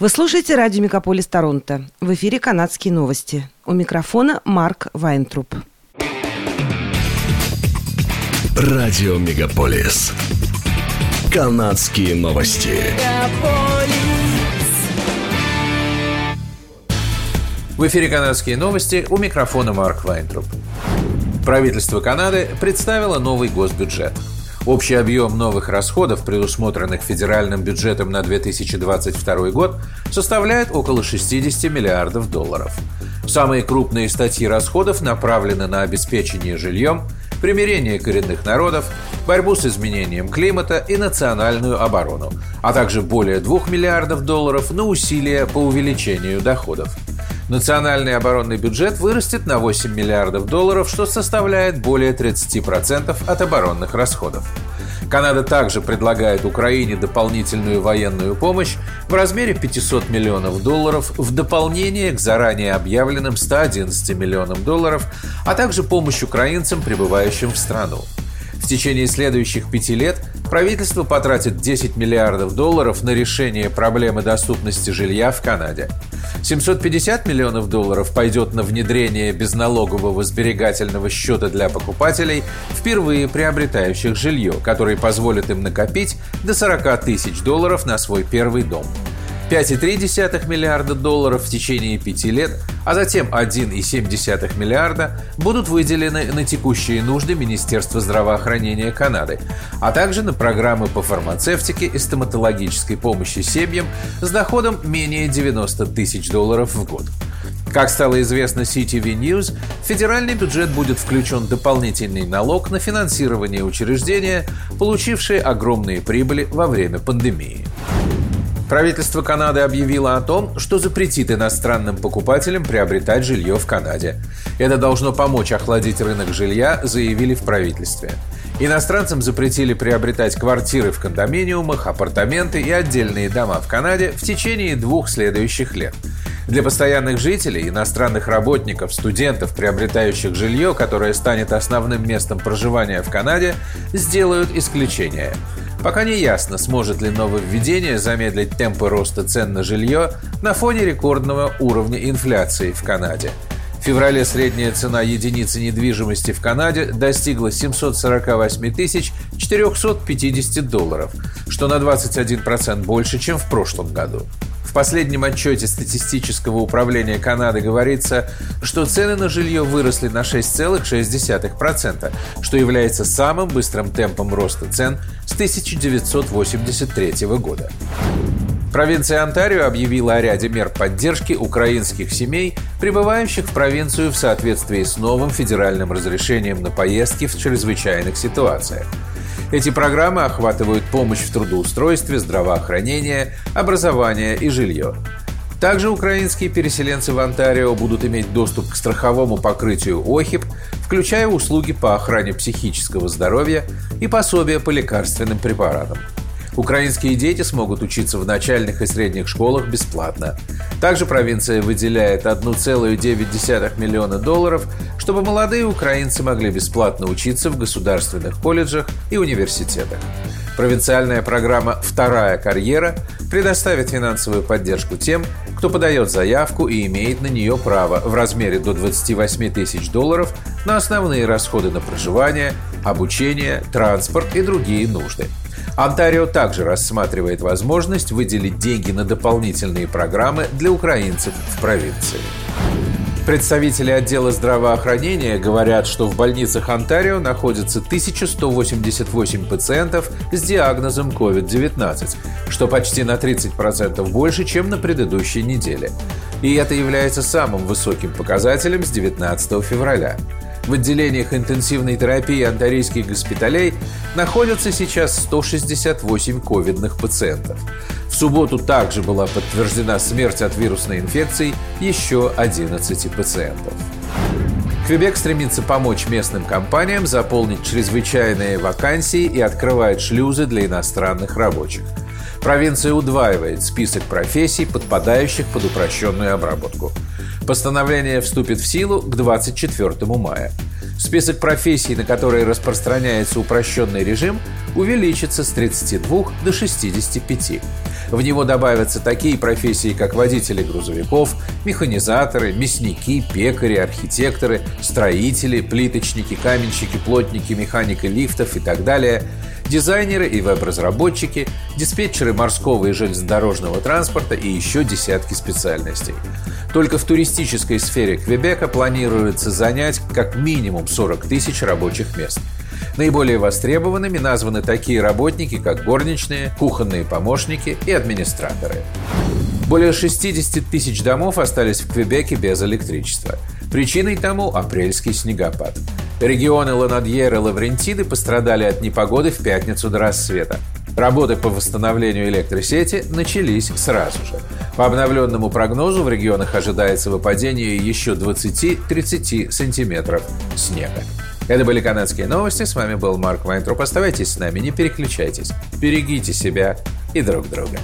Вы слушаете радио «Мегаполис Торонто». В эфире «Канадские новости». У микрофона Марк Вайнтруп. Радио «Мегаполис». «Канадские новости». В эфире «Канадские новости» у микрофона Марк Вайнтруп. Правительство Канады представило новый госбюджет – Общий объем новых расходов, предусмотренных федеральным бюджетом на 2022 год, составляет около 60 миллиардов долларов. Самые крупные статьи расходов направлены на обеспечение жильем, примирение коренных народов, борьбу с изменением климата и национальную оборону, а также более 2 миллиардов долларов на усилия по увеличению доходов. Национальный оборонный бюджет вырастет на 8 миллиардов долларов, что составляет более 30% от оборонных расходов. Канада также предлагает Украине дополнительную военную помощь в размере 500 миллионов долларов в дополнение к заранее объявленным 111 миллионам долларов, а также помощь украинцам, прибывающим в страну. В течение следующих пяти лет правительство потратит 10 миллиардов долларов на решение проблемы доступности жилья в Канаде. 750 миллионов долларов пойдет на внедрение безналогового сберегательного счета для покупателей, впервые приобретающих жилье, который позволит им накопить до 40 тысяч долларов на свой первый дом. 5,3 миллиарда долларов в течение пяти лет, а затем 1,7 миллиарда будут выделены на текущие нужды Министерства здравоохранения Канады, а также на программы по фармацевтике и стоматологической помощи семьям с доходом менее 90 тысяч долларов в год. Как стало известно CTV News, в федеральный бюджет будет включен дополнительный налог на финансирование учреждения, получившие огромные прибыли во время пандемии. Правительство Канады объявило о том, что запретит иностранным покупателям приобретать жилье в Канаде. Это должно помочь охладить рынок жилья, заявили в правительстве. Иностранцам запретили приобретать квартиры в кондоминиумах, апартаменты и отдельные дома в Канаде в течение двух следующих лет. Для постоянных жителей, иностранных работников, студентов, приобретающих жилье, которое станет основным местом проживания в Канаде, сделают исключение. Пока не ясно, сможет ли нововведение замедлить темпы роста цен на жилье на фоне рекордного уровня инфляции в Канаде. В феврале средняя цена единицы недвижимости в Канаде достигла 748 450 долларов, что на 21% больше, чем в прошлом году. В последнем отчете статистического управления Канады говорится, что цены на жилье выросли на 6,6%, что является самым быстрым темпом роста цен 1983 года. Провинция Онтарио объявила о ряде мер поддержки украинских семей, прибывающих в провинцию в соответствии с новым федеральным разрешением на поездки в чрезвычайных ситуациях – эти программы охватывают помощь в трудоустройстве, здравоохранение, образование и жилье. Также украинские переселенцы в Онтарио будут иметь доступ к страховому покрытию ОХИП, включая услуги по охране психического здоровья и пособия по лекарственным препаратам. Украинские дети смогут учиться в начальных и средних школах бесплатно. Также провинция выделяет 1,9 миллиона долларов, чтобы молодые украинцы могли бесплатно учиться в государственных колледжах и университетах. Провинциальная программа «Вторая карьера» предоставит финансовую поддержку тем, кто подает заявку и имеет на нее право в размере до 28 тысяч долларов на основные расходы на проживание, обучение, транспорт и другие нужды. Онтарио также рассматривает возможность выделить деньги на дополнительные программы для украинцев в провинции. Представители отдела здравоохранения говорят, что в больницах Онтарио находится 1188 пациентов с диагнозом COVID-19, что почти на 30% больше, чем на предыдущей неделе. И это является самым высоким показателем с 19 февраля. В отделениях интенсивной терапии онтарийских госпиталей находятся сейчас 168 ковидных пациентов. В субботу также была подтверждена смерть от вирусной инфекции еще 11 пациентов. Квебек стремится помочь местным компаниям заполнить чрезвычайные вакансии и открывает шлюзы для иностранных рабочих. Провинция удваивает список профессий, подпадающих под упрощенную обработку. Постановление вступит в силу к 24 мая. Список профессий, на которые распространяется упрощенный режим, увеличится с 32 до 65. В него добавятся такие профессии, как водители грузовиков, механизаторы, мясники, пекари, архитекторы, строители, плиточники, каменщики, плотники, механики лифтов и так далее – дизайнеры и веб-разработчики, диспетчеры морского и железнодорожного транспорта и еще десятки специальностей. Только в туристической сфере Квебека планируется занять как минимум 40 тысяч рабочих мест. Наиболее востребованными названы такие работники, как горничные, кухонные помощники и администраторы. Более 60 тысяч домов остались в Квебеке без электричества. Причиной тому – апрельский снегопад. Регионы Ланадьер и Лаврентиды пострадали от непогоды в пятницу до рассвета. Работы по восстановлению электросети начались сразу же. По обновленному прогнозу в регионах ожидается выпадение еще 20-30 сантиметров снега. Это были канадские новости. С вами был Марк Вайнтроп. Оставайтесь с нами, не переключайтесь. Берегите себя и друг друга.